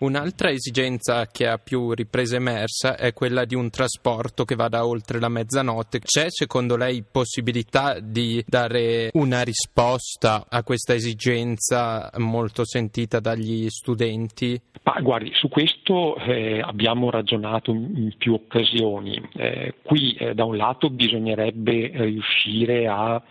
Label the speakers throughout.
Speaker 1: Un'altra esigenza che ha più riprese emersa è quella di un trasporto che vada oltre la mezzanotte. C'è secondo lei possibilità di dare una risposta a questa esigenza molto sentita dagli studenti?
Speaker 2: Ma guardi, su questo eh, abbiamo ragionato in più occasioni. Eh, qui eh, da un lato bisognerebbe riuscire a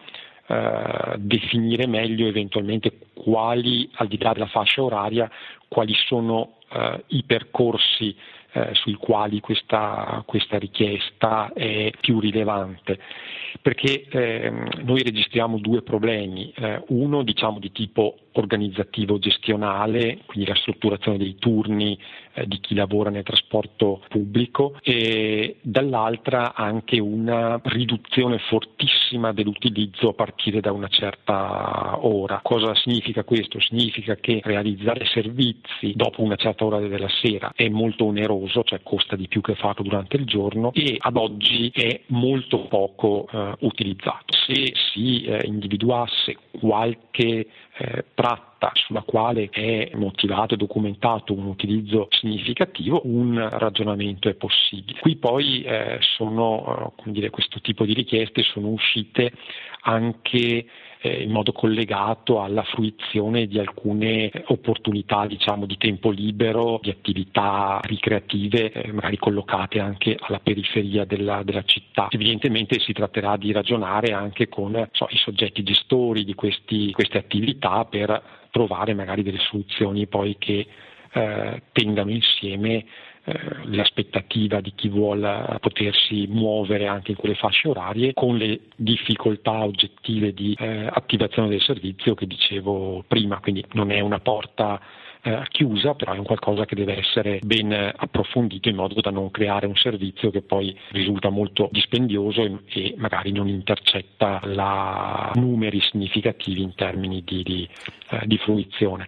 Speaker 2: eh, definire meglio eventualmente quali, al di là della fascia oraria, quali sono eh, i percorsi eh, sui quali questa, questa, richiesta è più rilevante, perché ehm, noi registriamo due problemi, eh, uno diciamo di tipo organizzativo gestionale, quindi la strutturazione dei turni eh, di chi lavora nel trasporto pubblico e dall'altra anche una riduzione fortissima dell'utilizzo a partire da una certa ora. Cosa significa questo? Significa che realizzare servizi dopo una certa ora della sera è molto oneroso, cioè costa di più che farlo durante il giorno e ad oggi è molto poco eh, utilizzato. Se si eh, individuasse qualche eh, tratta sulla quale è motivato e documentato un utilizzo significativo, un ragionamento è possibile. Qui poi eh, sono, eh, dire, questo tipo di richieste sono uscite anche in modo collegato alla fruizione di alcune opportunità diciamo, di tempo libero, di attività ricreative, eh, magari collocate anche alla periferia della, della, città. Evidentemente si tratterà di ragionare anche con so, i soggetti gestori di questi, queste attività per trovare magari delle soluzioni poi che eh, tengano insieme eh, l'aspettativa di chi vuole potersi muovere anche in quelle fasce orarie con le difficoltà oggettive di eh, attivazione del servizio che dicevo prima, quindi non è una porta eh, chiusa, però è un qualcosa che deve essere ben approfondito in modo da non creare un servizio che poi risulta molto dispendioso e, e magari non intercetta la numeri significativi in termini di, di, eh, di fruizione.